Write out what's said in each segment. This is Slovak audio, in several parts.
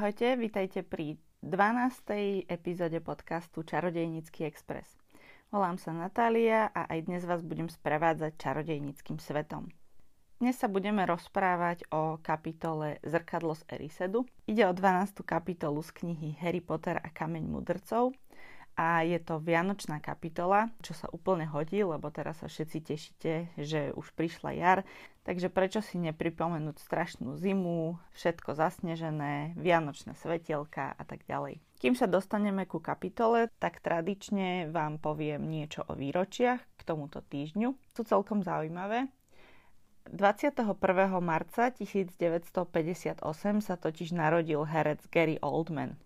Ahojte, vítajte pri 12. epizóde podcastu Čarodejnícky Express. Volám sa Natália a aj dnes vás budem sprevádzať čarodejníckým svetom. Dnes sa budeme rozprávať o kapitole Zrkadlo z Erisedu. Ide o 12. kapitolu z knihy Harry Potter a kameň mudrcov a je to Vianočná kapitola, čo sa úplne hodí, lebo teraz sa všetci tešíte, že už prišla jar, takže prečo si nepripomenúť strašnú zimu, všetko zasnežené, Vianočné svetielka a tak ďalej. Kým sa dostaneme ku kapitole, tak tradične vám poviem niečo o výročiach k tomuto týždňu. Sú celkom zaujímavé. 21. marca 1958 sa totiž narodil herec Gary Oldman.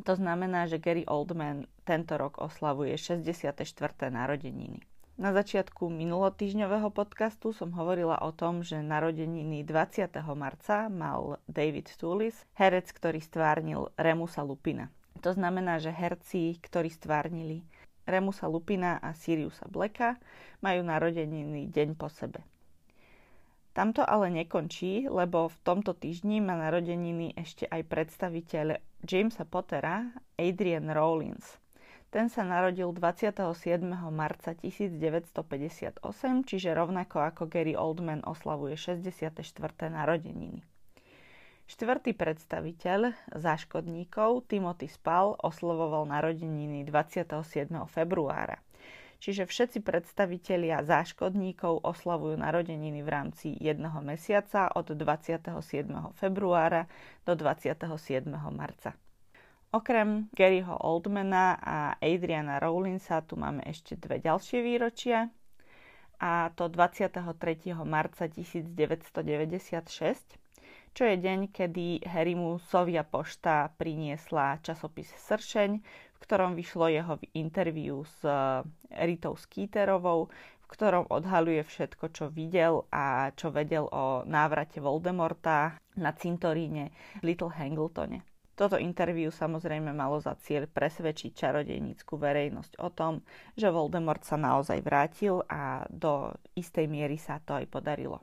To znamená, že Gary Oldman tento rok oslavuje 64. narodeniny. Na začiatku minulotýžňového podcastu som hovorila o tom, že narodeniny 20. marca mal David Toulis, herec, ktorý stvárnil Remusa Lupina. To znamená, že herci, ktorí stvárnili Remusa Lupina a Siriusa Blacka, majú narodeniny deň po sebe. Tamto ale nekončí, lebo v tomto týždni má narodeniny ešte aj predstaviteľ Jamesa Pottera, Adrian Rawlins. Ten sa narodil 27. marca 1958, čiže rovnako ako Gary Oldman oslavuje 64. narodeniny. Štvrtý predstaviteľ záškodníkov Timothy Spall oslovoval narodeniny 27. februára čiže všetci predstavitelia záškodníkov oslavujú narodeniny v rámci jedného mesiaca od 27. februára do 27. marca. Okrem Garyho Oldmana a Adriana Rowlinsa tu máme ešte dve ďalšie výročia a to 23. marca 1996 čo je deň, kedy Harrymu Sovia pošta priniesla časopis Sršeň, ktorom vyšlo jeho interviu s eh, Ritou Skeeterovou, v ktorom odhaluje všetko, čo videl a čo vedel o návrate Voldemorta na cintoríne Little Hangletone. Toto interviu samozrejme malo za cieľ presvedčiť čarodejnícku verejnosť o tom, že Voldemort sa naozaj vrátil a do istej miery sa to aj podarilo.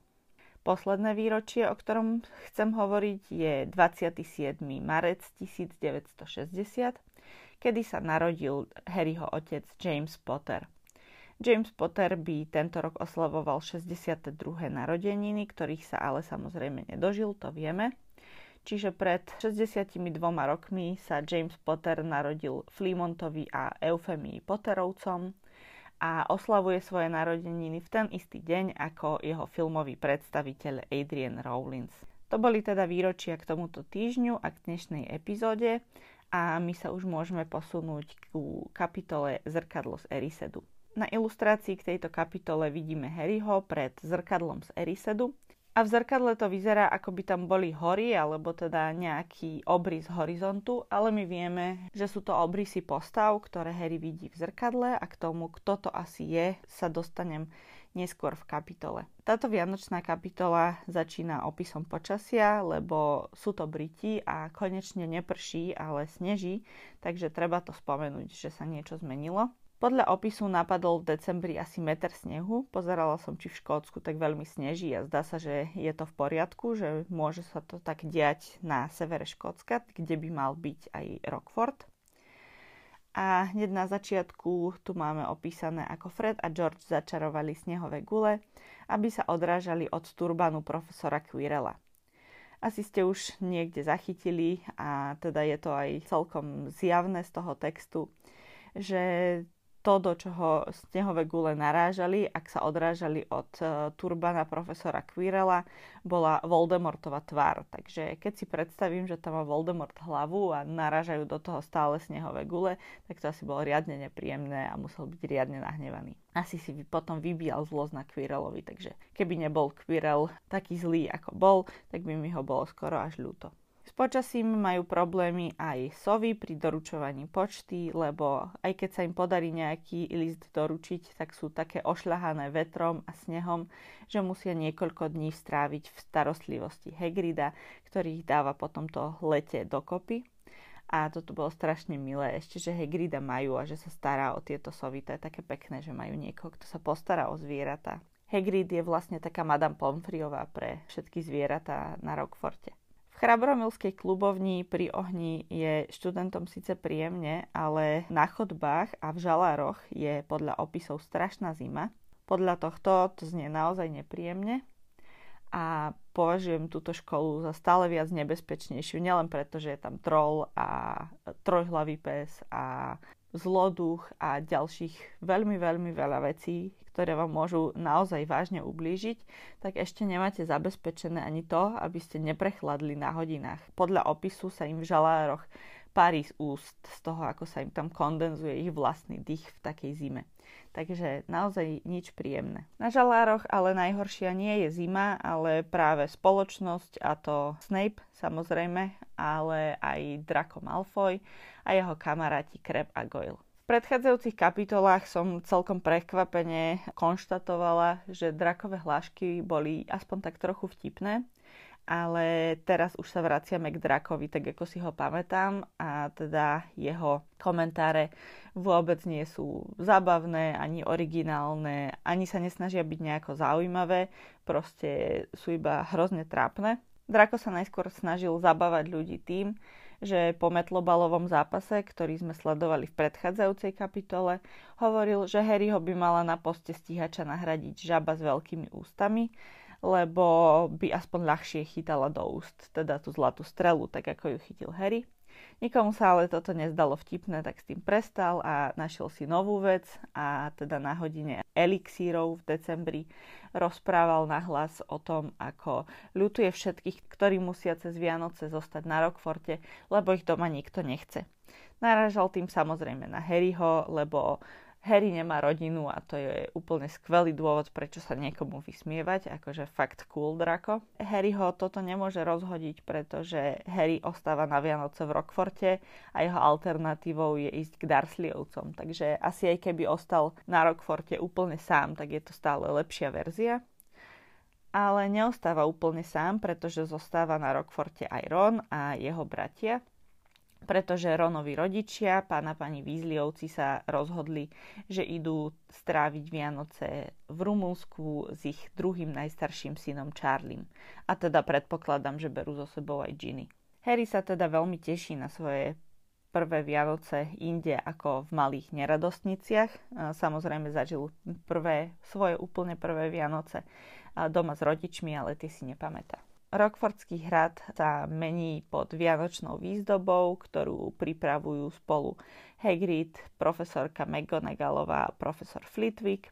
Posledné výročie, o ktorom chcem hovoriť, je 27. marec 1960, kedy sa narodil Harryho otec James Potter. James Potter by tento rok oslavoval 62. narodeniny, ktorých sa ale samozrejme nedožil, to vieme. Čiže pred 62 rokmi sa James Potter narodil Flemontovi a Eufemii Potterovcom a oslavuje svoje narodeniny v ten istý deň ako jeho filmový predstaviteľ Adrian Rawlins. To boli teda výročia k tomuto týždňu a k dnešnej epizóde a my sa už môžeme posunúť ku kapitole Zrkadlo z Erisedu. Na ilustrácii k tejto kapitole vidíme Harryho pred zrkadlom z Erisedu a v zrkadle to vyzerá, ako by tam boli hory, alebo teda nejaký obrys horizontu, ale my vieme, že sú to obrysy postav, ktoré Harry vidí v zrkadle a k tomu, kto to asi je, sa dostanem neskôr v kapitole. Táto vianočná kapitola začína opisom počasia, lebo sú to Briti a konečne neprší, ale sneží, takže treba to spomenúť, že sa niečo zmenilo. Podľa opisu napadol v decembri asi meter snehu. Pozerala som, či v Škótsku tak veľmi sneží a zdá sa, že je to v poriadku, že môže sa to tak diať na severe Škótska, kde by mal byť aj Rockford. A hneď na začiatku tu máme opísané, ako Fred a George začarovali snehové gule, aby sa odrážali od turbanu profesora Quirrella. Asi ste už niekde zachytili a teda je to aj celkom zjavné z toho textu, že to, do čoho snehové gule narážali, ak sa odrážali od uh, turbana profesora Quirrella, bola Voldemortova tvár. Takže keď si predstavím, že tam má Voldemort hlavu a narážajú do toho stále snehové gule, tak to asi bolo riadne nepríjemné a musel byť riadne nahnevaný. Asi si potom vybíjal zlosť na Quirrellovi, takže keby nebol Quirrell taký zlý, ako bol, tak by mi ho bolo skoro až ľúto počasím majú problémy aj sovy pri doručovaní počty, lebo aj keď sa im podarí nejaký list doručiť, tak sú také ošľahané vetrom a snehom, že musia niekoľko dní stráviť v starostlivosti Hegrida, ktorý ich dáva po tomto lete dokopy. A toto bolo strašne milé, ešte, že Hegrida majú a že sa stará o tieto sovy. To je také pekné, že majú niekoho, kto sa postará o zvieratá. Hagrid je vlastne taká Madame Pomfriová pre všetky zvieratá na Rockforte V Chrabromilskej klubovni pri ohni je študentom síce príjemne, ale na chodbách a v žalároch je podľa opisov strašná zima. Podľa tohto to znie naozaj nepríjemne a považujem túto školu za stále viac nebezpečnejšiu, nielen preto, že je tam troll a trojhlavý pes a zloduch a ďalších veľmi, veľmi veľa vecí, ktoré vám môžu naozaj vážne ublížiť, tak ešte nemáte zabezpečené ani to, aby ste neprechladli na hodinách. Podľa opisu sa im v žalároch parí z úst z toho, ako sa im tam kondenzuje ich vlastný dých v takej zime. Takže naozaj nič príjemné. Na žalároch ale najhoršia nie je zima, ale práve spoločnosť a to Snape samozrejme, ale aj Draco Malfoy a jeho kamaráti Crab a Goyle predchádzajúcich kapitolách som celkom prekvapene konštatovala, že drakové hlášky boli aspoň tak trochu vtipné, ale teraz už sa vraciame k drakovi, tak ako si ho pamätám. A teda jeho komentáre vôbec nie sú zabavné, ani originálne, ani sa nesnažia byť nejako zaujímavé, proste sú iba hrozne trápne. Drako sa najskôr snažil zabávať ľudí tým, že po metlobalovom zápase, ktorý sme sledovali v predchádzajúcej kapitole, hovoril, že Harryho by mala na poste stíhača nahradiť žaba s veľkými ústami, lebo by aspoň ľahšie chytala do úst, teda tú zlatú strelu, tak ako ju chytil Harry. Nikomu sa ale toto nezdalo vtipné, tak s tým prestal a našiel si novú vec a teda na hodine elixírov v decembri rozprával nahlas o tom, ako ľutuje všetkých, ktorí musia cez Vianoce zostať na Rockforte, lebo ich doma nikto nechce. Naražal tým samozrejme na Harryho, lebo Harry nemá rodinu a to je úplne skvelý dôvod, prečo sa niekomu vysmievať, akože fakt cool drako. Harry ho toto nemôže rozhodiť, pretože Harry ostáva na Vianoce v Rockforte a jeho alternatívou je ísť k Dursleyovcom. Takže asi aj keby ostal na Rockforte úplne sám, tak je to stále lepšia verzia. Ale neostáva úplne sám, pretože zostáva na Rockforte aj Ron a jeho bratia pretože Ronovi rodičia, pána pani Vízliovci sa rozhodli, že idú stráviť Vianoce v Rumunsku s ich druhým najstarším synom Charliem. A teda predpokladám, že berú so sebou aj Ginny. Harry sa teda veľmi teší na svoje prvé Vianoce inde ako v malých neradostniciach. Samozrejme zažil prvé, svoje úplne prvé Vianoce doma s rodičmi, ale tie si nepamätá. Rockfordský hrad sa mení pod vianočnou výzdobou, ktorú pripravujú spolu Hagrid, profesorka McGonagallová a profesor Flitwick.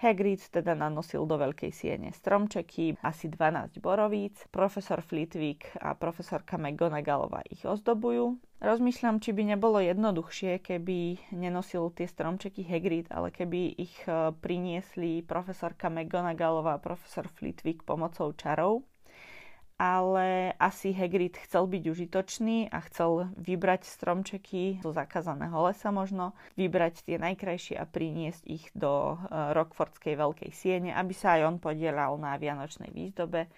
Hagrid teda nanosil do veľkej siene stromčeky, asi 12 borovíc. Profesor Flitwick a profesorka McGonagallová ich ozdobujú. Rozmýšľam, či by nebolo jednoduchšie, keby nenosil tie stromčeky Hagrid, ale keby ich e, priniesli profesorka McGonagallová a profesor Flitwick pomocou čarov ale asi Hagrid chcel byť užitočný a chcel vybrať stromčeky zo zakázaného lesa možno, vybrať tie najkrajšie a priniesť ich do uh, Rockfordskej veľkej siene, aby sa aj on podielal na vianočnej výzdobe.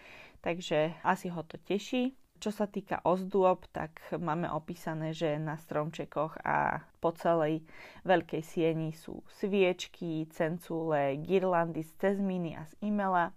Takže asi ho to teší. Čo sa týka ozdôb, tak máme opísané, že na stromčekoch a po celej veľkej sieni sú sviečky, cencúle, girlandy z cezminy a z imela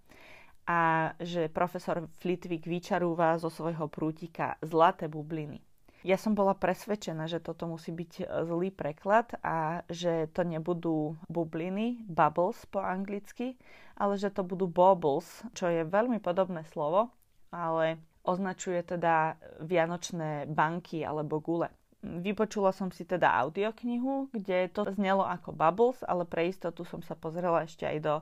a že profesor Flitwick vyčarúva zo svojho prútika zlaté bubliny. Ja som bola presvedčená, že toto musí byť e, zlý preklad a že to nebudú bubliny, bubbles po anglicky, ale že to budú baubles, čo je veľmi podobné slovo, ale označuje teda vianočné banky alebo gule. Vypočula som si teda audioknihu, kde to znelo ako Bubbles, ale pre istotu som sa pozrela ešte aj do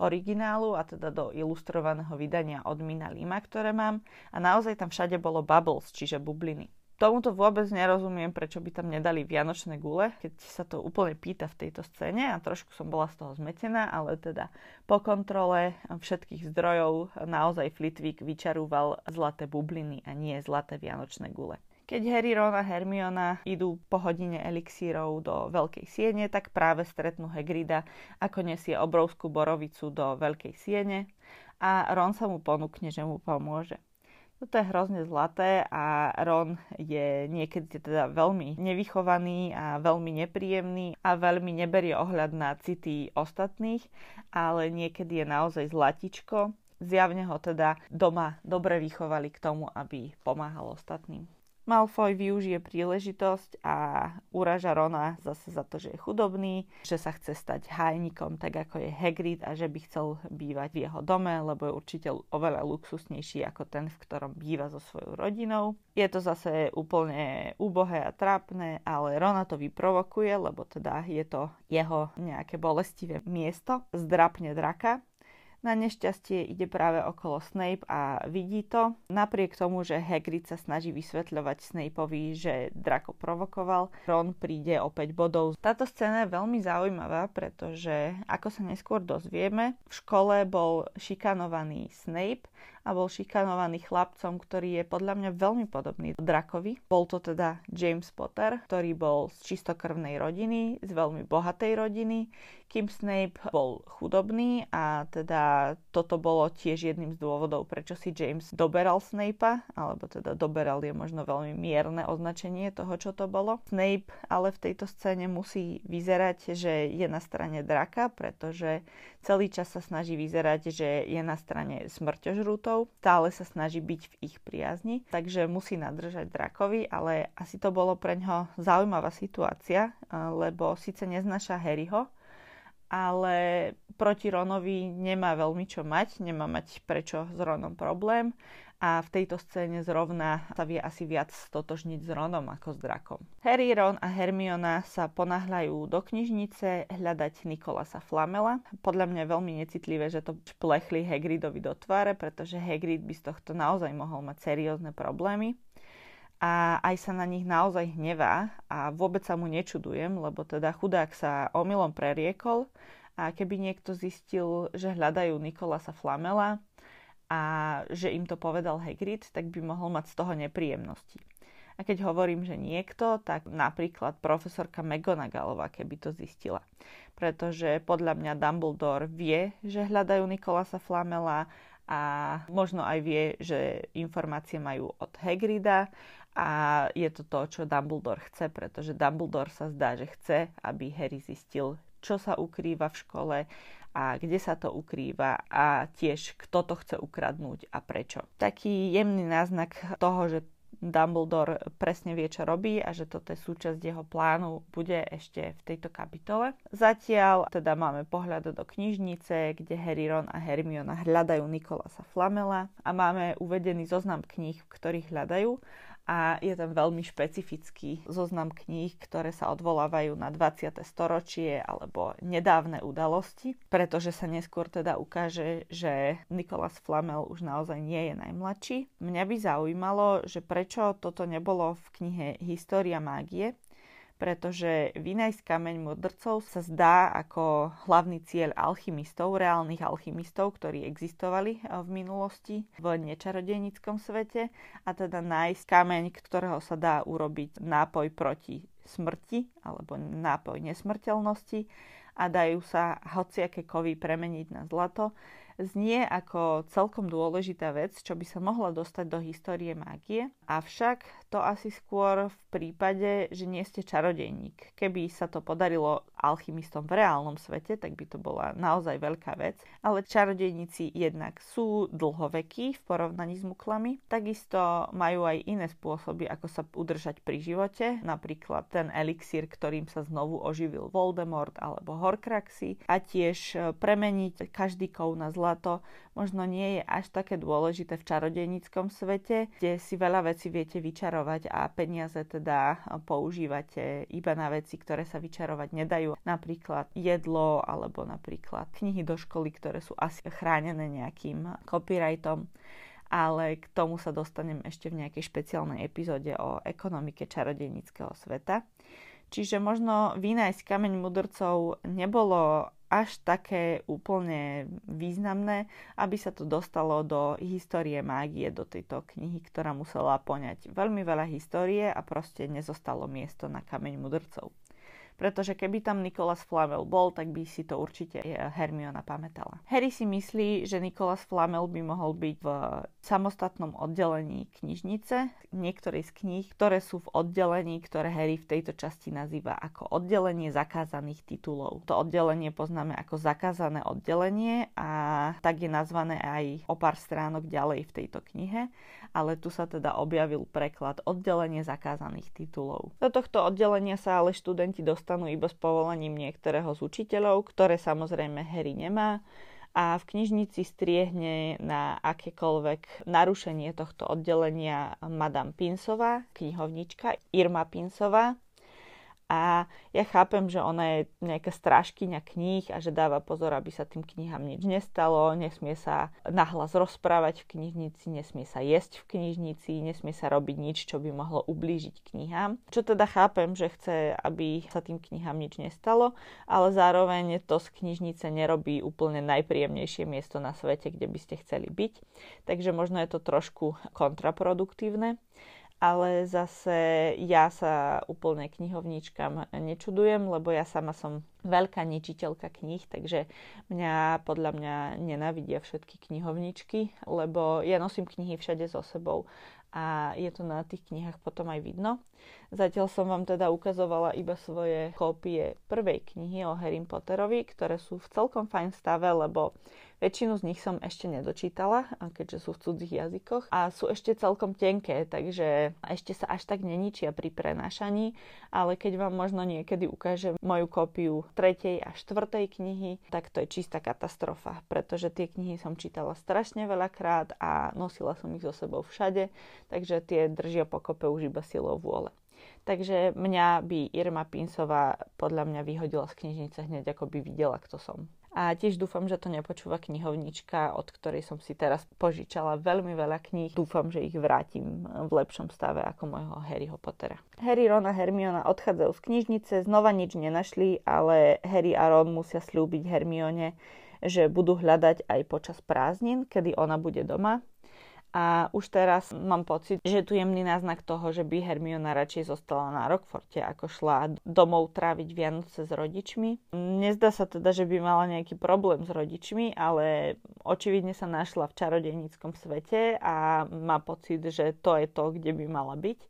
originálu a teda do ilustrovaného vydania od Mina Lima, ktoré mám. A naozaj tam všade bolo Bubbles, čiže bubliny. Tomuto vôbec nerozumiem, prečo by tam nedali vianočné gule, keď sa to úplne pýta v tejto scéne a trošku som bola z toho zmetená, ale teda po kontrole všetkých zdrojov naozaj Flitwick vyčarúval zlaté bubliny a nie zlaté vianočné gule. Keď Harry, Ron a Hermiona idú po hodine elixírov do veľkej siene, tak práve stretnú Hagrida, ako nesie obrovskú borovicu do veľkej siene a Ron sa mu ponúkne, že mu pomôže. Toto je hrozne zlaté a Ron je niekedy teda veľmi nevychovaný a veľmi nepríjemný a veľmi neberie ohľad na city ostatných, ale niekedy je naozaj zlatičko Zjavne ho teda doma dobre vychovali k tomu, aby pomáhal ostatným. Malfoy využije príležitosť a uraža Rona zase za to, že je chudobný, že sa chce stať hájnikom, tak ako je Hagrid a že by chcel bývať v jeho dome, lebo je určite oveľa luxusnejší ako ten, v ktorom býva so svojou rodinou. Je to zase úplne úbohé a trápne, ale Rona to vyprovokuje, lebo teda je to jeho nejaké bolestivé miesto. Zdrapne draka na nešťastie ide práve okolo Snape a vidí to. Napriek tomu, že Hagrid sa snaží vysvetľovať Snapeovi, že Draco provokoval, Ron príde o 5 bodov. Táto scéna je veľmi zaujímavá, pretože ako sa neskôr dozvieme, v škole bol šikanovaný Snape a bol šikanovaný chlapcom, ktorý je podľa mňa veľmi podobný Drakovi. Bol to teda James Potter, ktorý bol z čistokrvnej rodiny, z veľmi bohatej rodiny, kým Snape bol chudobný a teda toto bolo tiež jedným z dôvodov, prečo si James doberal Snape'a, alebo teda doberal je možno veľmi mierne označenie toho, čo to bolo. Snape ale v tejto scéne musí vyzerať, že je na strane draka, pretože celý čas sa snaží vyzerať, že je na strane smrťožrútov dračov, stále sa snaží byť v ich priazni, takže musí nadržať drakovi, ale asi to bolo pre ňoho zaujímavá situácia, lebo síce neznáša Harryho, ale proti Ronovi nemá veľmi čo mať, nemá mať prečo s Ronom problém a v tejto scéne zrovna sa vie asi viac stotožniť s Ronom ako s drakom. Harry, Ron a Hermiona sa ponáhľajú do knižnice hľadať Nikolasa Flamela. Podľa mňa je veľmi necitlivé, že to plechli Hagridovi do tváre, pretože Hagrid by z tohto naozaj mohol mať seriózne problémy a aj sa na nich naozaj hnevá a vôbec sa mu nečudujem, lebo teda chudák sa omylom preriekol a keby niekto zistil, že hľadajú Nikolasa Flamela, a že im to povedal Hagrid, tak by mohol mať z toho nepríjemnosti. A keď hovorím, že niekto, tak napríklad profesorka McGonagallová, keby to zistila. Pretože podľa mňa Dumbledore vie, že hľadajú Nikolasa Flamela a možno aj vie, že informácie majú od Hagrida a je to to, čo Dumbledore chce, pretože Dumbledore sa zdá, že chce, aby Harry zistil, čo sa ukrýva v škole a kde sa to ukrýva a tiež kto to chce ukradnúť a prečo. Taký jemný náznak toho, že Dumbledore presne vie, čo robí a že toto je súčasť jeho plánu, bude ešte v tejto kapitole. Zatiaľ teda máme pohľad do knižnice, kde Harry, Ron a Hermiona hľadajú Nikolasa Flamela a máme uvedený zoznam kníh, ktorých hľadajú a je tam veľmi špecifický zoznam kníh, ktoré sa odvolávajú na 20. storočie alebo nedávne udalosti, pretože sa neskôr teda ukáže, že Nicholas Flamel už naozaj nie je najmladší. Mňa by zaujímalo, že prečo toto nebolo v knihe História mágie, pretože vynajsť kameň mudrcov sa zdá ako hlavný cieľ alchymistov, reálnych alchymistov, ktorí existovali eh, v minulosti v nečarodejnickom svete. A teda nájsť kameň, ktorého sa dá urobiť nápoj proti smrti alebo nápoj nesmrteľnosti. A dajú sa hociaké kovy premeniť na zlato znie ako celkom dôležitá vec, čo by sa mohla dostať do histórie mágie, avšak to asi skôr v prípade, že nie ste čarodejník. Keby sa to podarilo alchymistom v reálnom svete, tak by to bola naozaj veľká vec, ale čarodejníci jednak sú dlhovekí v porovnaní s muklami, takisto majú aj iné spôsoby, ako sa udržať pri živote, napríklad ten elixír, ktorým sa znovu oživil Voldemort alebo Horcruxy a tiež premeniť každý kov na zlato zlato možno nie je až také dôležité v čarodejníckom svete, kde si veľa vecí viete vyčarovať a peniaze teda používate iba na veci, ktoré sa vyčarovať nedajú. Napríklad jedlo alebo napríklad knihy do školy, ktoré sú asi chránené nejakým copyrightom ale k tomu sa dostanem ešte v nejakej špeciálnej epizóde o ekonomike čarodejníckého sveta. Čiže možno vynajsť kameň mudrcov nebolo až také úplne významné, aby sa to dostalo do histórie mágie, do tejto knihy, ktorá musela poňať veľmi veľa histórie a proste nezostalo miesto na kameň mudrcov. Pretože keby tam Nicholas Flamel bol, tak by si to určite e, Hermiona pamätala. Harry si myslí, že Nicholas Flamel by mohol byť v samostatnom oddelení knižnice, niektorej z kníh, ktoré sú v oddelení, ktoré Harry v tejto časti nazýva ako oddelenie zakázaných titulov. To oddelenie poznáme ako zakázané oddelenie a tak je nazvané aj o pár stránok ďalej v tejto knihe, ale tu sa teda objavil preklad oddelenie zakázaných titulov. Do tohto oddelenia sa ale študenti dostanú iba s povolením niektorého z učiteľov, ktoré samozrejme Harry nemá a v knižnici striehne na akékoľvek narušenie tohto oddelenia Madame Pinsová, knihovnička Irma Pinsová, a ja chápem, že ona je nejaká strážkyňa kníh a že dáva pozor, aby sa tým knihám nič nestalo, nesmie sa nahlas rozprávať v knižnici, nesmie sa jesť v knižnici, nesmie sa robiť nič, čo by mohlo ublížiť knihám. Čo teda chápem, že chce, aby sa tým knihám nič nestalo, ale zároveň to z knižnice nerobí úplne najpríjemnejšie miesto na svete, kde by ste chceli byť. Takže možno je to trošku kontraproduktívne ale zase ja sa úplne knihovníčkam nečudujem, lebo ja sama som veľká ničiteľka kníh, takže mňa podľa mňa nenávidia všetky knihovničky, lebo ja nosím knihy všade so sebou a je to na tých knihách potom aj vidno. Zatiaľ som vám teda ukazovala iba svoje kópie prvej knihy o Harry Potterovi, ktoré sú v celkom fajn stave, lebo Väčšinu z nich som ešte nedočítala, keďže sú v cudzích jazykoch. A sú ešte celkom tenké, takže ešte sa až tak neničia pri prenášaní, ale keď vám možno niekedy ukážem moju kópiu tretej a štvrtej knihy, tak to je čistá katastrofa, pretože tie knihy som čítala strašne veľakrát a nosila som ich so sebou všade, takže tie držia pokope už iba silou vôle. Takže mňa by Irma Pinsová podľa mňa vyhodila z knižnice hneď, ako by videla, kto som. A tiež dúfam, že to nepočúva knihovnička, od ktorej som si teraz požičala veľmi veľa kníh. Dúfam, že ich vrátim v lepšom stave ako môjho Harryho Pottera. Harry, Ron a Hermiona odchádzajú z knižnice, znova nič nenašli, ale Harry a Ron musia slúbiť Hermione, že budú hľadať aj počas prázdnin, kedy ona bude doma a už teraz mám pocit, že tu jemný náznak toho, že by Hermiona radšej zostala na Rockforte, ako šla domov tráviť Vianoce s rodičmi. Nezdá sa teda, že by mala nejaký problém s rodičmi, ale očividne sa našla v čarodejníckom svete a má pocit, že to je to, kde by mala byť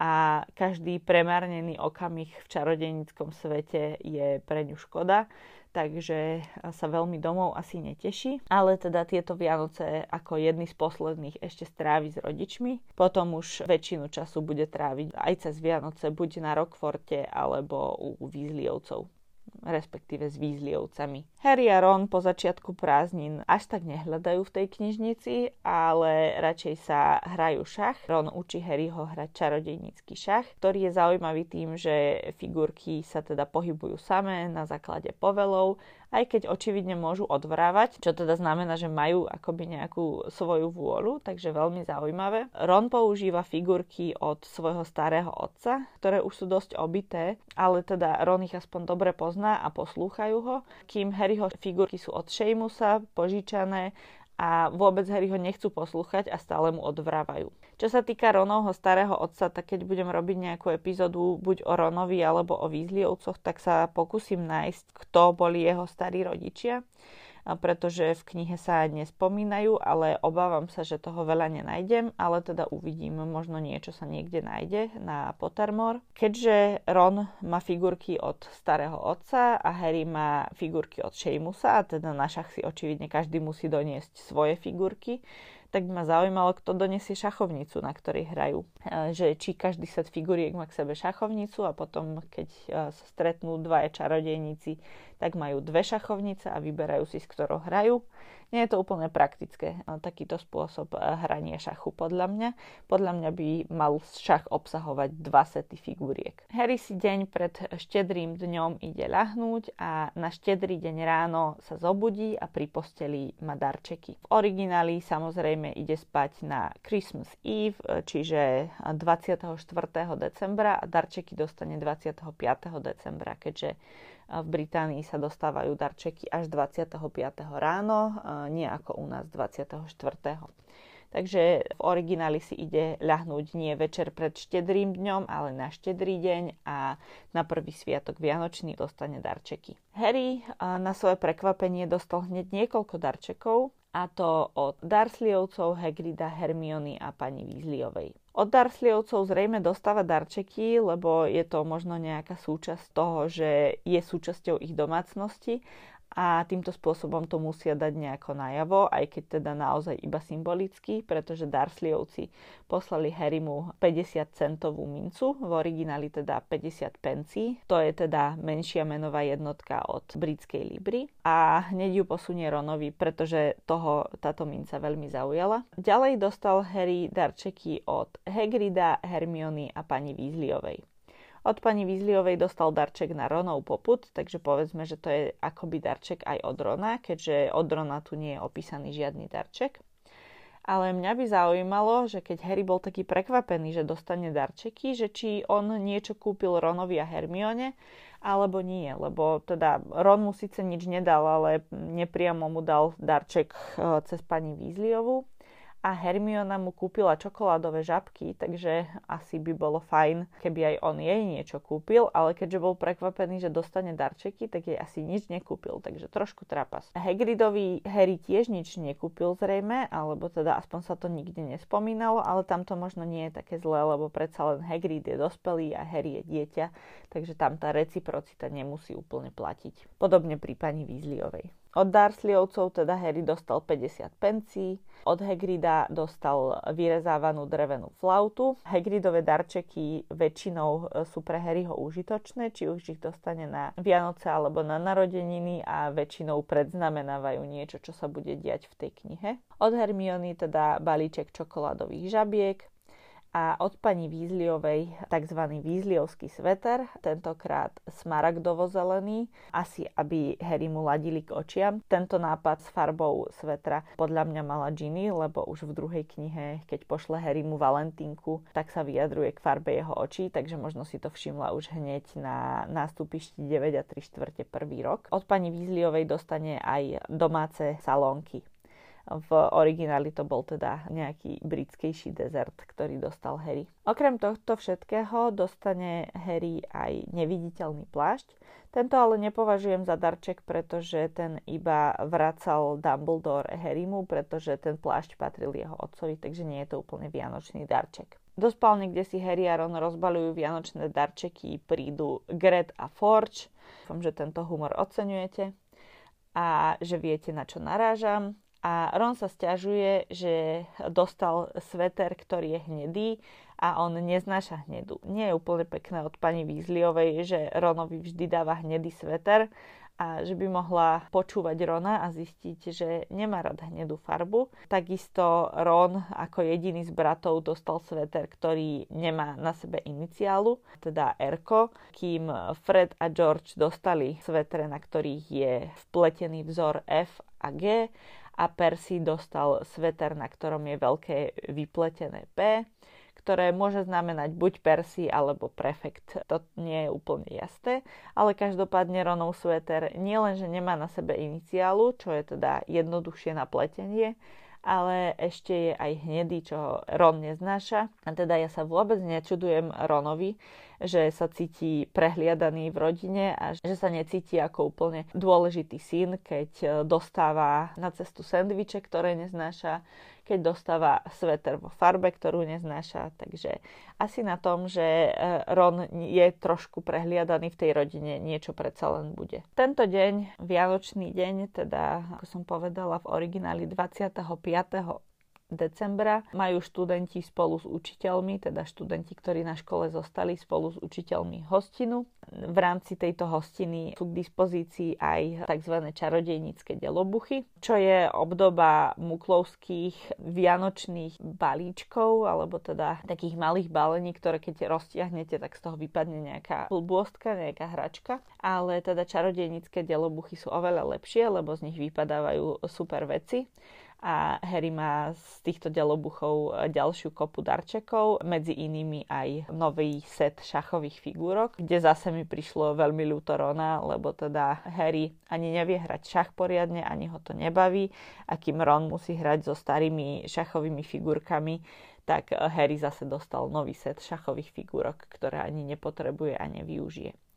a každý premárnený okamih v čarodejníckom svete je pre ňu škoda takže sa veľmi domov asi neteší. Ale teda tieto Vianoce ako jedny z posledných ešte strávi s rodičmi. Potom už väčšinu času bude tráviť aj cez Vianoce buď na Rockforte alebo u Vízliovcov respektíve s výzliovcami. Harry a Ron po začiatku prázdnin až tak nehľadajú v tej knižnici, ale radšej sa hrajú šach. Ron učí Harryho hrať čarodejnícky šach, ktorý je zaujímavý tým, že figurky sa teda pohybujú samé na základe povelov aj keď očividne môžu odvrávať, čo teda znamená, že majú akoby nejakú svoju vôľu, takže veľmi zaujímavé. Ron používa figurky od svojho starého otca, ktoré už sú dosť obité, ale teda Ron ich aspoň dobre pozná a poslúchajú ho, kým Harryho figurky sú od Seamusa požičané a vôbec Harry ho nechcú poslúchať a stále mu odvrávajú. Čo sa týka Ronovho starého otca, tak keď budem robiť nejakú epizódu buď o Ronovi alebo o Weasleyovcoch, tak sa pokúsim nájsť, kto boli jeho starí rodičia pretože v knihe sa nespomínajú, ale obávam sa, že toho veľa nenájdem, ale teda uvidím, možno niečo sa niekde nájde na Pottermore. Keďže Ron má figurky od starého otca a Harry má figurky od Seamusa, a teda na šach si očividne každý musí doniesť svoje figurky, tak by ma zaujímalo, kto donesie šachovnicu, na ktorej hrajú. E, že či každý set figuriek má k sebe šachovnicu a potom, keď e, sa stretnú dvaja čarodejníci, tak majú dve šachovnice a vyberajú si, s ktorou hrajú. Nie je to úplne praktické, takýto spôsob eh, hrania šachu podľa mňa. Podľa mňa by mal šach obsahovať dva sety figuriek. Harry si deň pred štedrým dňom ide ľahnúť a na štedrý deň ráno sa zobudí a pri posteli má darčeky. V origináli samozrejme ide spať na Christmas Eve, eh, čiže 24. decembra a darčeky dostane 25. decembra, keďže v Británii sa dostávajú darčeky až 25. ráno, nie ako u nás 24. Takže v origináli si ide ľahnúť nie večer pred štedrým dňom, ale na štedrý deň a na prvý sviatok Vianočný dostane darčeky. Harry na svoje prekvapenie dostal hneď niekoľko darčekov, a to od Darsleyovcov, Hagrida, Hermiony a pani Weasleyovej. Od Darsleyovcov zrejme dostáva darčeky, lebo je to možno nejaká súčasť toho, že je súčasťou ich domácnosti a týmto spôsobom to musia dať nejako najavo, aj keď teda naozaj iba symbolicky, pretože Darsleyovci poslali Harrymu 50 centovú mincu, v origináli teda 50 pencí, to je teda menšia menová jednotka od britskej libry a hneď ju posunie Ronovi, pretože toho táto minca veľmi zaujala. Ďalej dostal Harry darčeky od Hagrida, Hermiony a pani Weasleyovej. Od pani Weasleyovej dostal darček na Ronov poput, takže povedzme, že to je akoby darček aj od Rona, keďže od Rona tu nie je opísaný žiadny darček. Ale mňa by zaujímalo, že keď Harry bol taký prekvapený, že dostane darčeky, že či on niečo kúpil Ronovi a Hermione, alebo nie. Lebo teda Ron mu síce nič nedal, ale nepriamo mu dal darček eh, cez pani Weasleyovu a Hermiona mu kúpila čokoládové žabky, takže asi by bolo fajn, keby aj on jej niečo kúpil, ale keďže bol prekvapený, že dostane darčeky, tak jej asi nič nekúpil, takže trošku trapas. Hagridovi Harry tiež nič nekúpil zrejme, alebo teda aspoň sa to nikde nespomínalo, ale tam to možno nie je také zlé, lebo predsa len Hagrid je dospelý a Harry je dieťa, takže tam tá reciprocita nemusí úplne platiť. Podobne pri pani Weasleyovej. Od Dursleyovcov teda Harry dostal 50 pencí, od Hagrida dostal vyrezávanú drevenú flautu. Hagridové darčeky väčšinou sú pre Harryho užitočné, či už ich dostane na Vianoce alebo na narodeniny a väčšinou predznamenávajú niečo, čo sa bude diať v tej knihe. Od Hermiony teda balíček čokoládových žabiek, a od pani Vízliovej tzv. Vízliovský sveter, tentokrát smaragdovo-zelený, asi aby Harry mu ladili k očiam. Tento nápad s farbou svetra podľa mňa mala Ginny, lebo už v druhej knihe, keď pošle Harry mu Valentínku, tak sa vyjadruje k farbe jeho očí, takže možno si to všimla už hneď na nástupišti 9 a 3 štvrte prvý rok. Od pani Vízliovej dostane aj domáce salónky. V origináli to bol teda nejaký britskejší dezert, ktorý dostal Harry. Okrem tohto všetkého dostane Harry aj neviditeľný plášť. Tento ale nepovažujem za darček, pretože ten iba vracal Dumbledore Harrymu, pretože ten plášť patril jeho otcovi, takže nie je to úplne vianočný darček. Do spálne, kde si Harry a Ron rozbalujú vianočné darčeky, prídu Gret a Forge. Dúfam, že tento humor oceňujete a že viete, na čo narážam. A Ron sa stiažuje, že dostal sveter, ktorý je hnedý a on neznáša hnedu. Nie je úplne pekné od pani Weasleyovej, že Ronovi vždy dáva hnedý sveter a že by mohla počúvať Rona a zistiť, že nemá rád hnedú farbu. Takisto Ron ako jediný z bratov dostal sveter, ktorý nemá na sebe iniciálu, teda Erko, kým Fred a George dostali svetre, na ktorých je vpletený vzor F a G a Percy dostal sveter, na ktorom je veľké vypletené P, ktoré môže znamenať buď Percy alebo prefekt. To nie je úplne jasné, ale každopádne Ronov sveter nielenže nemá na sebe iniciálu, čo je teda jednoduchšie na pletenie, ale ešte je aj hnedý, čo Ron neznáša. A teda ja sa vôbec nečudujem Ronovi, že sa cíti prehliadaný v rodine a že sa necíti ako úplne dôležitý syn, keď dostáva na cestu sendviče, ktoré neznáša, keď dostáva sveter vo farbe, ktorú neznáša. Takže asi na tom, že e, Ron je trošku prehliadaný v tej rodine, niečo predsa len bude. Tento deň, Vianočný deň, teda ako som povedala v origináli 25 decembra majú študenti spolu s učiteľmi, teda študenti, ktorí na škole zostali spolu s učiteľmi hostinu. V rámci tejto hostiny sú k dispozícii aj tzv. čarodejnícke delobuchy, čo je obdoba muklovských vianočných balíčkov, alebo teda takých malých balení, ktoré keď roztiahnete, tak z toho vypadne nejaká blbôstka, nejaká hračka. Ale teda čarodejnícke delobuchy sú oveľa lepšie, lebo z nich vypadávajú super veci a Harry má z týchto delobuchov ďalšiu kopu darčekov, medzi inými aj nový set šachových figúrok, kde zase mi prišlo veľmi ľúto Rona, lebo teda Harry ani nevie hrať šach poriadne, ani ho to nebaví. A kým Ron musí hrať so starými šachovými figurkami, tak Harry zase dostal nový set šachových figúrok, ktoré ani nepotrebuje a nevyužije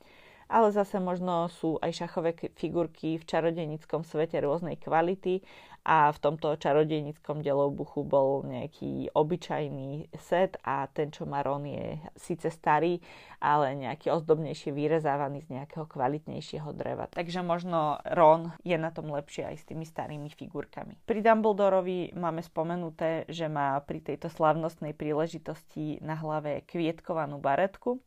ale zase možno sú aj šachové figurky v čarodejnickom svete rôznej kvality a v tomto čarodejnickom delobuchu bol nejaký obyčajný set a ten, čo má Ron, je síce starý, ale nejaký ozdobnejšie vyrezávaný z nejakého kvalitnejšieho dreva. Takže možno Ron je na tom lepšie aj s tými starými figurkami. Pri Dumbledorovi máme spomenuté, že má pri tejto slavnostnej príležitosti na hlave kvietkovanú baretku,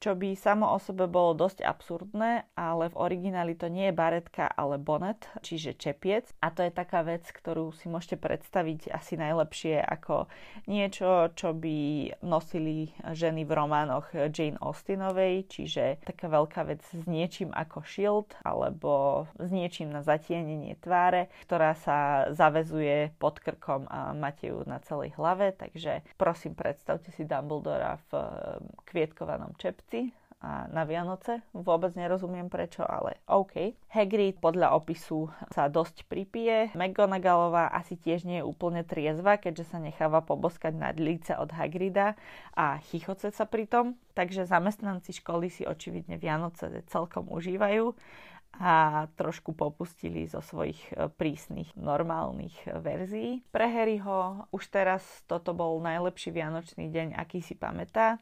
čo by samo o sebe bolo dosť absurdné, ale v origináli to nie je baretka, ale bonet, čiže čepiec. A to je taká vec, ktorú si môžete predstaviť asi najlepšie ako niečo, čo by nosili ženy v románoch Jane Austenovej, čiže taká veľká vec s niečím ako shield, alebo s niečím na zatienenie tváre, ktorá sa zavezuje pod krkom a máte ju na celej hlave, takže prosím predstavte si Dumbledora v kvietkovanom čepci veci a na Vianoce. Vôbec nerozumiem prečo, ale OK. Hagrid podľa opisu sa dosť pripije. McGonagallová asi tiež nie je úplne triezva, keďže sa necháva poboskať na líce od Hagrida a chichoce sa pritom. Takže zamestnanci školy si očividne Vianoce celkom užívajú a trošku popustili zo svojich e, prísnych normálnych e, verzií. Pre Harryho už teraz toto bol najlepší vianočný deň, aký si pamätá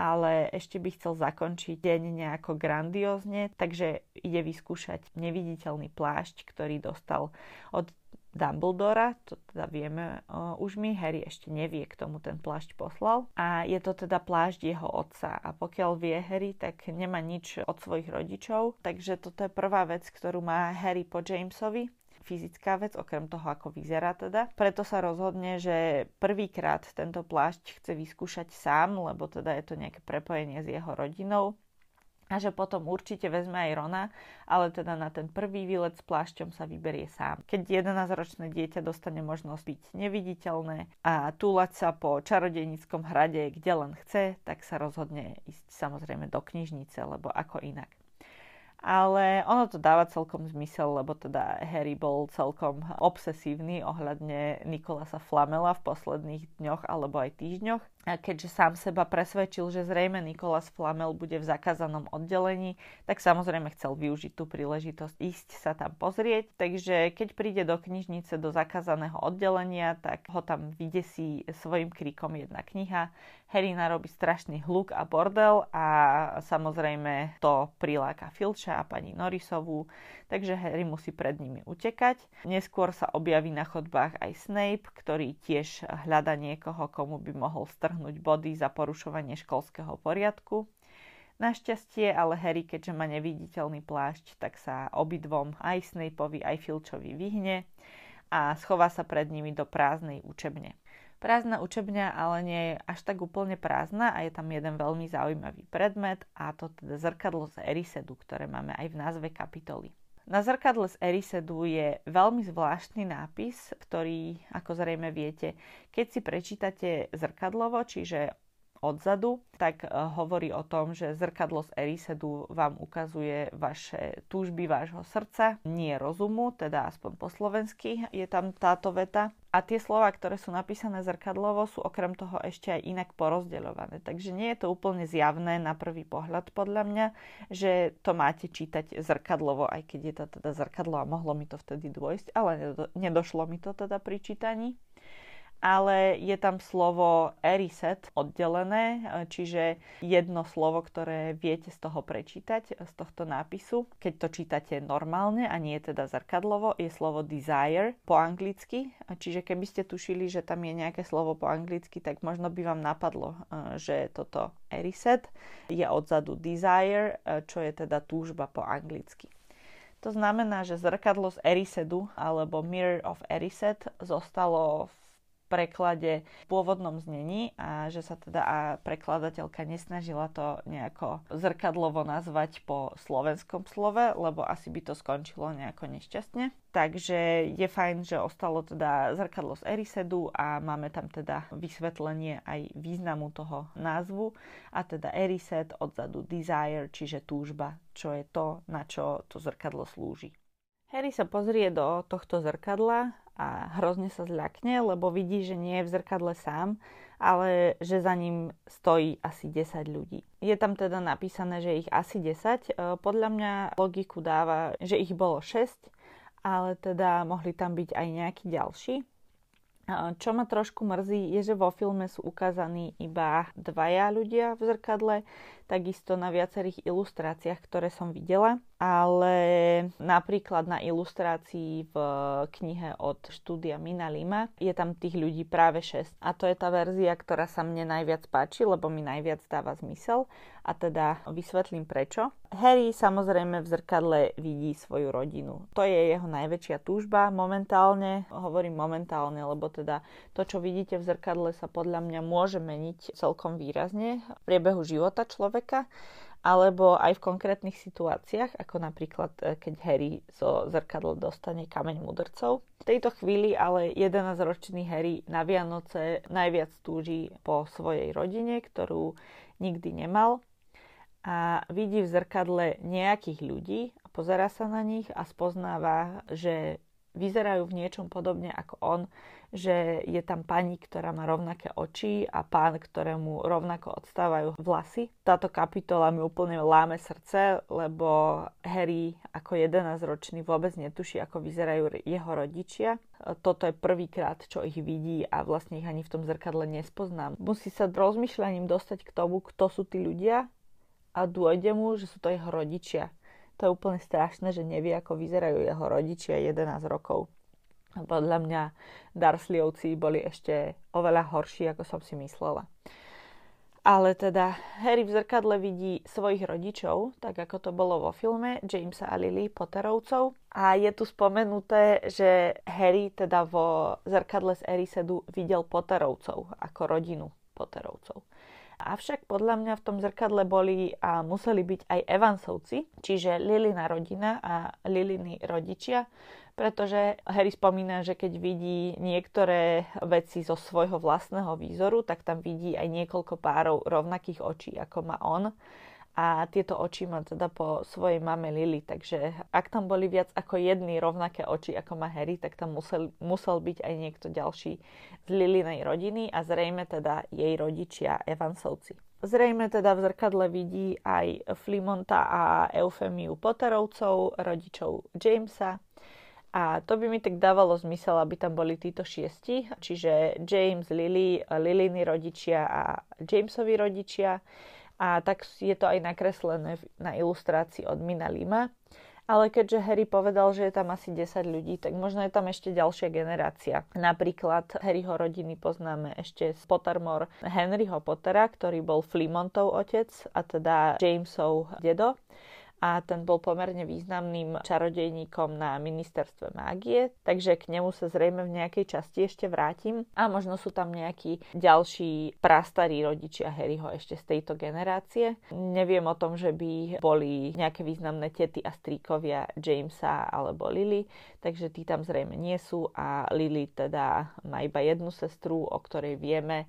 ale ešte by chcel zakončiť deň nejako grandiózne, takže ide vyskúšať neviditeľný plášť, ktorý dostal od Dumbledora, to teda vieme uh, už my, Harry ešte nevie, k tomu ten plášť poslal. A je to teda plášť jeho otca. A pokiaľ vie Harry, tak nemá nič od svojich rodičov. Takže toto je prvá vec, ktorú má Harry po Jamesovi fyzická vec, okrem toho, ako vyzerá teda. Preto sa rozhodne, že prvýkrát tento plášť chce vyskúšať sám, lebo teda je to nejaké prepojenie s jeho rodinou a že potom určite vezme aj Rona, ale teda na ten prvý výlet s plášťom sa vyberie sám. Keď 11-ročné dieťa dostane možnosť byť neviditeľné a túlať sa po čarodejníckom hrade, kde len chce, tak sa rozhodne ísť samozrejme do knižnice, lebo ako inak. Ale ono to dáva celkom zmysel, lebo teda Harry bol celkom obsesívny ohľadne Nikolasa Flamela v posledných dňoch alebo aj týždňoch keďže sám seba presvedčil, že zrejme Nikolas Flamel bude v zakázanom oddelení, tak samozrejme chcel využiť tú príležitosť ísť sa tam pozrieť. Takže keď príde do knižnice do zakázaného oddelenia, tak ho tam vydesí svojim kríkom jedna kniha. Harry narobí strašný hluk a bordel a samozrejme to priláka Filča a pani Norisovú, takže Harry musí pred nimi utekať. Neskôr sa objaví na chodbách aj Snape, ktorý tiež hľada niekoho, komu by mohol strhnúť strhnúť body za porušovanie školského poriadku. Našťastie ale Harry, keďže má neviditeľný plášť, tak sa obidvom aj Snapeovi, aj Filčovi vyhne a schová sa pred nimi do prázdnej učebne. Prázdna učebňa ale nie je až tak úplne prázdna a je tam jeden veľmi zaujímavý predmet a to teda zrkadlo z Erisedu, ktoré máme aj v názve kapitoly. Na zrkadle z Erisedu je veľmi zvláštny nápis, ktorý, ako zrejme viete, keď si prečítate zrkadlovo, čiže odzadu, tak eh, hovorí o tom, že zrkadlo z Erisedu vám ukazuje vaše túžby vášho srdca, nie rozumu, teda aspoň po slovensky je tam táto veta. A tie slova, ktoré sú napísané zrkadlovo, sú okrem toho ešte aj inak porozdeľované. Takže nie je to úplne zjavné na prvý pohľad podľa mňa, že to máte čítať zrkadlovo, aj keď je to teda zrkadlo a mohlo mi to vtedy dôjsť, ale nedošlo mi to teda pri čítaní ale je tam slovo eriset oddelené, čiže jedno slovo, ktoré viete z toho prečítať, z tohto nápisu. Keď to čítate normálne a nie teda zrkadlovo, je slovo desire po anglicky, čiže keby ste tušili, že tam je nejaké slovo po anglicky, tak možno by vám napadlo, e, že toto eriset je odzadu desire, e, čo je teda túžba po anglicky. To znamená, že zrkadlo z Erisedu alebo Mirror of Eriset zostalo v preklade v pôvodnom znení a že sa teda a prekladateľka nesnažila to nejako zrkadlovo nazvať po slovenskom slove, lebo asi by to skončilo nejako nešťastne. Takže je fajn, že ostalo teda zrkadlo z Erisedu a máme tam teda vysvetlenie aj významu toho názvu a teda Erised odzadu desire, čiže túžba, čo je to, na čo to zrkadlo slúži. Harry sa pozrie do tohto zrkadla a hrozne sa zľakne, lebo vidí, že nie je v zrkadle sám, ale že za ním stojí asi 10 ľudí. Je tam teda napísané, že ich asi 10. E, podľa mňa logiku dáva, že ich bolo 6, ale teda mohli tam byť aj nejakí ďalší. E, čo ma trošku mrzí, je, že vo filme sú ukázaní iba dvaja ľudia v zrkadle, takisto na viacerých ilustráciách, ktoré som videla, ale napríklad na ilustrácii v knihe od štúdia Mina Lima je tam tých ľudí práve 6 a to je tá verzia, ktorá sa mne najviac páči, lebo mi najviac dáva zmysel a teda vysvetlím prečo. Harry samozrejme v zrkadle vidí svoju rodinu. To je jeho najväčšia túžba momentálne, hovorím momentálne, lebo teda to, čo vidíte v zrkadle sa podľa mňa môže meniť celkom výrazne v priebehu života človeka, alebo aj v konkrétnych situáciách, ako napríklad e, keď Harry zo zrkadla dostane kameň mudrcov. V tejto chvíli ale 11-ročný Harry na Vianoce najviac túži po svojej rodine, ktorú nikdy nemal a vidí v zrkadle nejakých ľudí a pozera sa na nich a spoznáva, že vyzerajú v niečom podobne ako on, že je tam pani, ktorá má rovnaké oči a pán, ktorému rovnako odstávajú vlasy. Táto kapitola mi úplne láme srdce, lebo Harry ako 11-ročný vôbec netuší, ako vyzerajú jeho rodičia. Toto je prvýkrát, čo ich vidí a vlastne ich ani v tom zrkadle nespoznám. Musí sa rozmýšľaním dostať k tomu, kto sú tí ľudia a dôjde mu, že sú to jeho rodičia. To je úplne strašné, že nevie, ako vyzerajú jeho rodičia 11 rokov. Podľa mňa Dursleyovci boli ešte oveľa horší, ako som si myslela. Ale teda Harry v zrkadle vidí svojich rodičov, tak ako to bolo vo filme Jamesa a Lily Potterovcov. A je tu spomenuté, že Harry teda vo zrkadle z Erisedu videl Potterovcov ako rodinu Potterovcov. Avšak podľa mňa v tom zrkadle boli a museli byť aj Evansovci, čiže Lilina rodina a Liliny rodičia, pretože Harry spomína, že keď vidí niektoré veci zo svojho vlastného výzoru, tak tam vidí aj niekoľko párov rovnakých očí, ako má on. A tieto oči má teda po svojej mame Lily, takže ak tam boli viac ako jedny rovnaké oči, ako má Harry, tak tam musel, musel byť aj niekto ďalší z Lilinej rodiny a zrejme teda jej rodičia Evansovci. Zrejme teda v zrkadle vidí aj Flimonta a Eufemiu Potterovcov, rodičov Jamesa, a to by mi tak dávalo zmysel, aby tam boli títo šiesti, čiže James, Lily, Liliny rodičia a Jamesovi rodičia. A tak je to aj nakreslené na ilustrácii od Mina Lima. Ale keďže Harry povedal, že je tam asi 10 ľudí, tak možno je tam ešte ďalšia generácia. Napríklad Harryho rodiny poznáme ešte z Pottermore Henryho Pottera, ktorý bol Flemontov otec a teda Jamesov dedo a ten bol pomerne významným čarodejníkom na ministerstve mágie, takže k nemu sa zrejme v nejakej časti ešte vrátim a možno sú tam nejakí ďalší prastarí rodičia Harryho ešte z tejto generácie. Neviem o tom, že by boli nejaké významné tety a stríkovia Jamesa alebo Lily, takže tí tam zrejme nie sú a Lily teda má iba jednu sestru, o ktorej vieme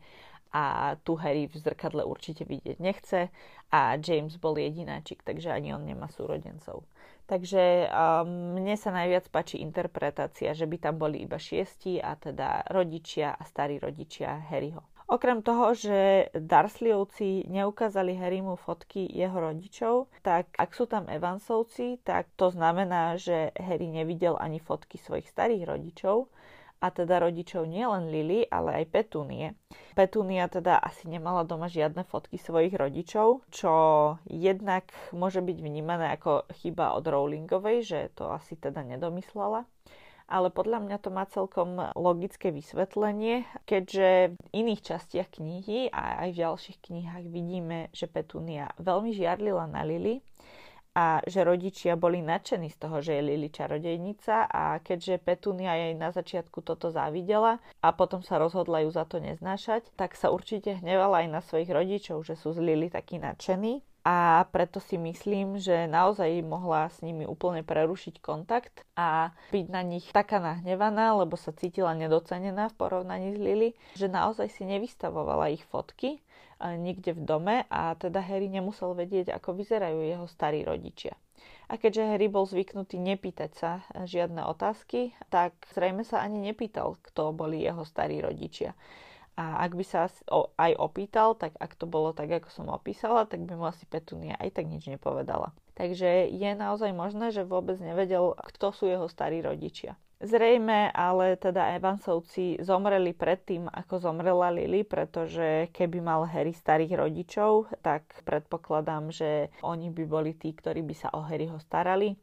a tu Harry v zrkadle určite vidieť nechce a James bol jedináčik, takže ani on nemá súrodencov. Takže um, mne sa najviac páči interpretácia, že by tam boli iba šiesti a teda rodičia a starí rodičia Harryho. Okrem toho, že Dursleyovci neukázali Harrymu fotky jeho rodičov, tak ak sú tam Evansovci, tak to znamená, že Harry nevidel ani fotky svojich starých rodičov, a teda rodičov nielen Lily, ale aj Petúnie. Petúnia teda asi nemala doma žiadne fotky svojich rodičov, čo jednak môže byť vnímané ako chyba od Rowlingovej, že to asi teda nedomyslela. Ale podľa mňa to má celkom logické vysvetlenie, keďže v iných častiach knihy a aj v ďalších knihách vidíme, že Petúnia veľmi žiarlila na Lily a že rodičia boli nadšení z toho, že je Lily čarodejnica a keďže Petunia jej na začiatku toto závidela a potom sa rozhodla ju za to neznášať, tak sa určite hnevala aj na svojich rodičov, že sú z Lily takí nadšení. A preto si myslím, že naozaj mohla s nimi úplne prerušiť kontakt a byť na nich taká nahnevaná, lebo sa cítila nedocenená v porovnaní s Lily, že naozaj si nevystavovala ich fotky nikde v dome a teda Harry nemusel vedieť, ako vyzerajú jeho starí rodičia. A keďže Harry bol zvyknutý nepýtať sa žiadne otázky, tak zrejme sa ani nepýtal, kto boli jeho starí rodičia. A ak by sa aj opýtal, tak ak to bolo tak, ako som opísala, tak by mu asi Petunia aj tak nič nepovedala. Takže je naozaj možné, že vôbec nevedel, kto sú jeho starí rodičia. Zrejme, ale teda Evansovci zomreli predtým, ako zomrela Lily, pretože keby mal Harry starých rodičov, tak predpokladám, že oni by boli tí, ktorí by sa o Harryho starali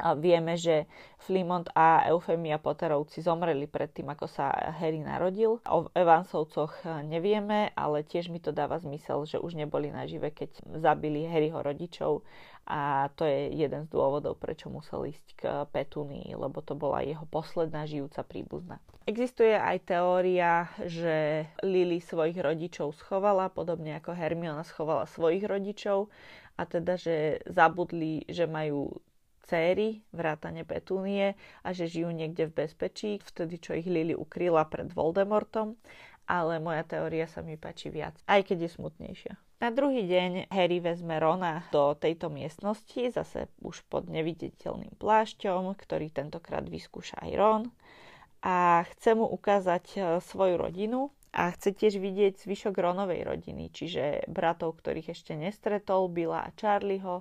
a vieme, že Flimont a Eufemia Potterovci zomreli predtým, ako sa Harry narodil. O Evansovcoch nevieme, ale tiež mi to dáva zmysel, že už neboli nažive, keď zabili Harryho rodičov a to je jeden z dôvodov, prečo musel ísť k Petunii, lebo to bola jeho posledná žijúca príbuzná. Existuje aj teória, že Lily svojich rodičov schovala, podobne ako Hermiona schovala svojich rodičov a teda, že zabudli, že majú céry, vrátane Petúnie a že žijú niekde v bezpečí, vtedy čo ich Lily ukryla pred Voldemortom, ale moja teória sa mi páči viac, aj keď je smutnejšia. Na druhý deň Harry vezme Rona do tejto miestnosti, zase už pod neviditeľným plášťom, ktorý tentokrát vyskúša aj Ron. A chce mu ukázať e, svoju rodinu a chce tiež vidieť zvyšok Ronovej rodiny, čiže bratov, ktorých ešte nestretol, Billa a Charlieho,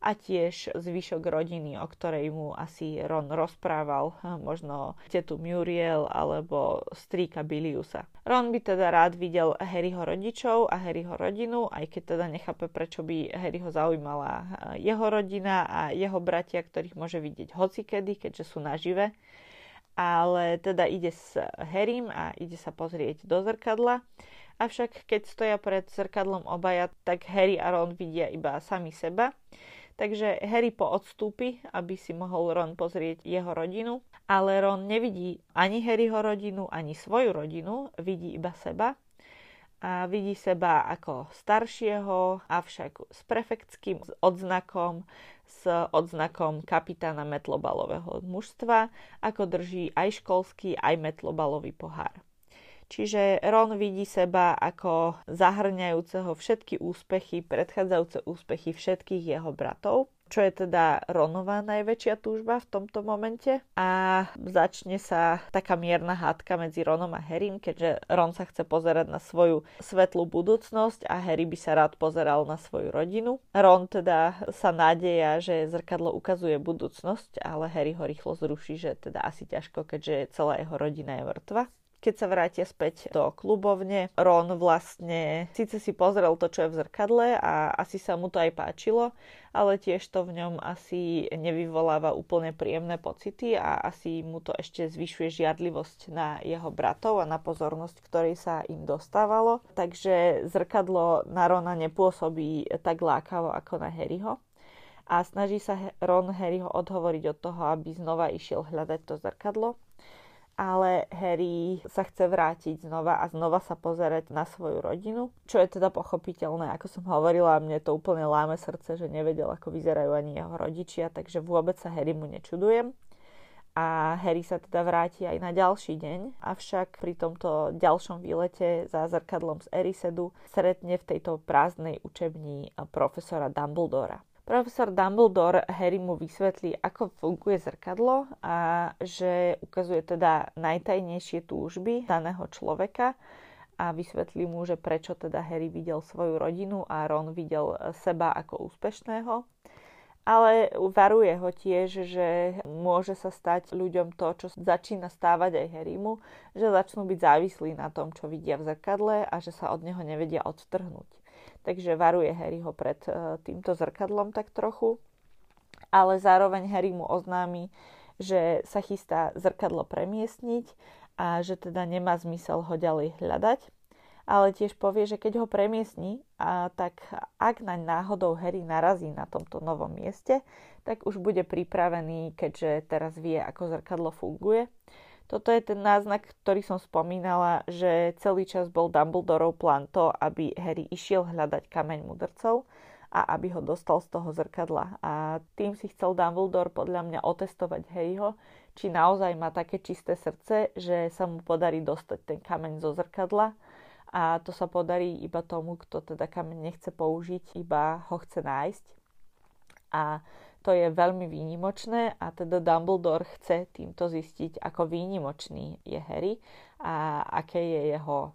a tiež zvyšok rodiny, o ktorej mu asi Ron rozprával, možno tetu Muriel alebo strýka Biliusa. Ron by teda rád videl Harryho rodičov a Harryho rodinu, aj keď teda nechápe, prečo by Harryho zaujímala jeho rodina a jeho bratia, ktorých môže vidieť hocikedy, keďže sú nažive. Ale teda ide s Harrym a ide sa pozrieť do zrkadla. Avšak keď stoja pred zrkadlom obaja, tak Harry a Ron vidia iba sami seba Takže Harry poodstúpi, aby si mohol Ron pozrieť jeho rodinu, ale Ron nevidí ani Harryho rodinu, ani svoju rodinu, vidí iba seba a vidí seba ako staršieho, avšak s prefektským odznakom, s odznakom kapitána metlobalového mužstva, ako drží aj školský, aj metlobalový pohár. Čiže Ron vidí seba ako zahrňajúceho všetky úspechy, predchádzajúce úspechy všetkých jeho bratov, čo je teda Ronová najväčšia túžba v tomto momente. A začne sa taká mierna hádka medzi Ronom a Harrym, keďže Ron sa chce pozerať na svoju svetlú budúcnosť a Harry by sa rád pozeral na svoju rodinu. Ron teda sa nádeja, že zrkadlo ukazuje budúcnosť, ale Harry ho rýchlo zruší, že teda asi ťažko, keďže celá jeho rodina je mŕtva keď sa vrátia späť do klubovne, Ron vlastne síce si pozrel to, čo je v zrkadle a asi sa mu to aj páčilo, ale tiež to v ňom asi nevyvoláva úplne príjemné pocity a asi mu to ešte zvyšuje žiadlivosť na jeho bratov a na pozornosť, ktorej sa im dostávalo. Takže zrkadlo na Rona nepôsobí tak lákavo ako na Harryho a snaží sa Ron Harryho odhovoriť od toho, aby znova išiel hľadať to zrkadlo ale Harry sa chce vrátiť znova a znova sa pozerať na svoju rodinu, čo je teda pochopiteľné, ako som hovorila, mne to úplne láme srdce, že nevedel, ako vyzerajú ani jeho rodičia, takže vôbec sa Harry mu nečudujem. A Harry sa teda vráti aj na ďalší deň, avšak pri tomto ďalšom výlete za zrkadlom z Erisedu stretne v tejto prázdnej učebni profesora Dumbledora. Profesor Dumbledore Harry mu vysvetlí, ako funguje zrkadlo a že ukazuje teda najtajnejšie túžby daného človeka a vysvetlí mu, že prečo teda Harry videl svoju rodinu a Ron videl seba ako úspešného. Ale varuje ho tiež, že môže sa stať ľuďom to, čo začína stávať aj Harrymu, že začnú byť závislí na tom, čo vidia v zrkadle a že sa od neho nevedia odtrhnúť takže varuje Harryho pred e, týmto zrkadlom tak trochu. Ale zároveň Harry mu oznámi, že sa chystá zrkadlo premiestniť a že teda nemá zmysel ho ďalej hľadať ale tiež povie, že keď ho premiesni, a tak ak naň náhodou Harry narazí na tomto novom mieste, tak už bude pripravený, keďže teraz vie, ako zrkadlo funguje. Toto je ten náznak, ktorý som spomínala, že celý čas bol Dumbledorov plán to, aby Harry išiel hľadať kameň mudrcov a aby ho dostal z toho zrkadla. A tým si chcel Dumbledore podľa mňa otestovať Harryho, či naozaj má také čisté srdce, že sa mu podarí dostať ten kameň zo zrkadla a to sa podarí iba tomu, kto teda kameň nechce použiť, iba ho chce nájsť. A to je veľmi výnimočné a teda Dumbledore chce týmto zistiť, ako výnimočný je Harry a aké je jeho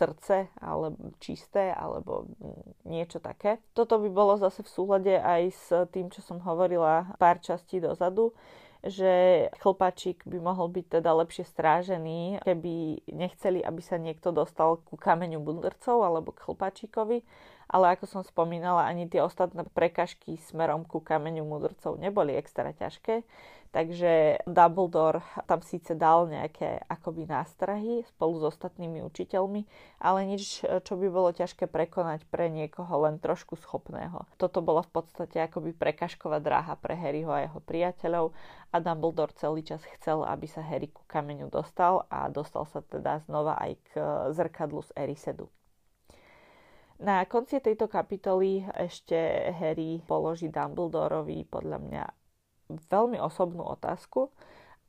srdce alebo čisté alebo niečo také. Toto by bolo zase v súhľade aj s tým, čo som hovorila pár častí dozadu, že chlpačík by mohol byť teda lepšie strážený, keby nechceli, aby sa niekto dostal ku kameňu budrcov alebo k chlpačíkovi, ale ako som spomínala, ani tie ostatné prekažky smerom ku kameňu mudrcov neboli extra ťažké. Takže Dumbledore tam síce dal nejaké akoby nástrahy spolu s ostatnými učiteľmi, ale nič, čo by bolo ťažké prekonať pre niekoho len trošku schopného. Toto bola v podstate akoby prekažková dráha pre Harryho a jeho priateľov a Dumbledore celý čas chcel, aby sa Harry ku kameňu dostal a dostal sa teda znova aj k zrkadlu z Erisedu. Na konci tejto kapitoly ešte Harry položí Dumbledorovi podľa mňa veľmi osobnú otázku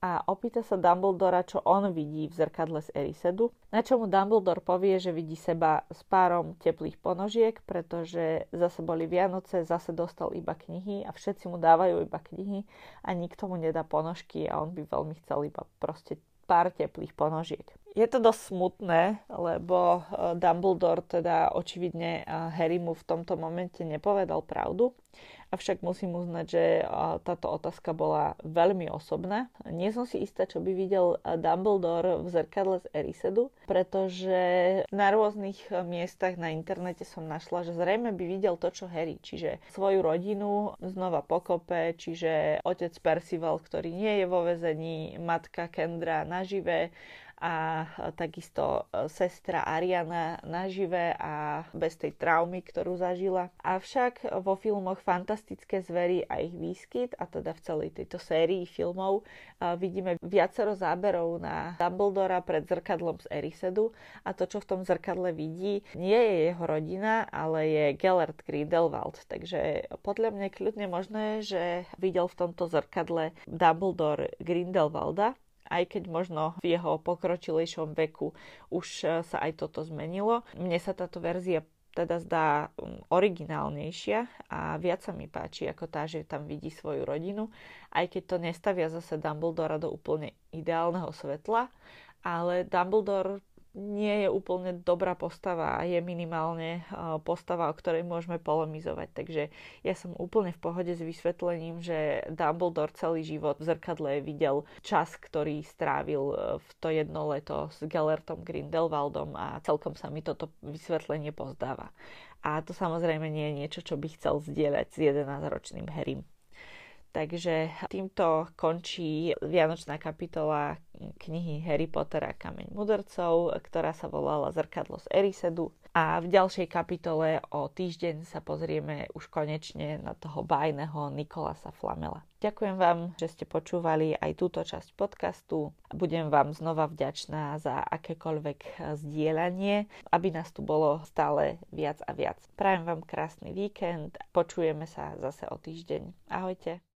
a opýta sa Dumbledora, čo on vidí v zrkadle z Erisedu, na čo mu Dumbledore povie, že vidí seba s párom teplých ponožiek, pretože zase boli Vianoce, zase dostal iba knihy a všetci mu dávajú iba knihy a nikto mu nedá ponožky a on by veľmi chcel iba proste pár teplých ponožiek. Je to dosť smutné, lebo eh, Dumbledore teda očividne eh, Harry mu v tomto momente nepovedal pravdu. Avšak musím uznať, že eh, táto otázka bola veľmi osobná. Nie som si istá, čo by videl Dumbledore v zrkadle z Erisedu, pretože na rôznych miestach na internete som našla, že zrejme by videl to, čo Harry, čiže svoju rodinu znova pokope, čiže otec Percival, ktorý nie je vo vezení, matka Kendra nažive a takisto e, sestra Ariana nažive a bez tej traumy, ktorú zažila. Avšak vo filmoch Fantastické zvery a ich výskyt, a teda v celej tejto sérii filmov, e, vidíme viacero záberov na Dumbledora pred zrkadlom z Erisedu a to, čo v tom zrkadle vidí, nie je jeho rodina, ale je Gellert Grindelwald. Takže podľa mňa je kľudne možné, že videl v tomto zrkadle Dumbledore Grindelwalda, aj keď možno v jeho pokročilejšom veku už e, sa aj toto zmenilo. Mne sa táto verzia teda zdá mm, originálnejšia a viac sa mi páči ako tá, že tam vidí svoju rodinu, aj keď to nestavia zase Dumbledora do úplne ideálneho svetla, ale Dumbledore nie je úplne dobrá postava a je minimálne postava, o ktorej môžeme polemizovať. Takže ja som úplne v pohode s vysvetlením, že Dumbledore celý život v zrkadle videl čas, ktorý strávil e, v to jedno leto s Gellertom Grindelwaldom a celkom sa mi toto vysvetlenie pozdáva. A to samozrejme nie je niečo, čo by chcel zdieľať s 11-ročným Harrym. Takže týmto končí Vianočná kapitola knihy Harry Potter a Kameň mudrcov, ktorá sa volala Zrkadlo z Erisedu. A v ďalšej kapitole o týždeň sa pozrieme už konečne na toho bajného Nikolasa Flamela. Ďakujem vám, že ste počúvali aj túto časť podcastu. Budem vám znova vďačná za akékoľvek zdieľanie, aby nás tu bolo stále viac a viac. Prajem vám krásny víkend. Počujeme sa zase o týždeň. Ahojte.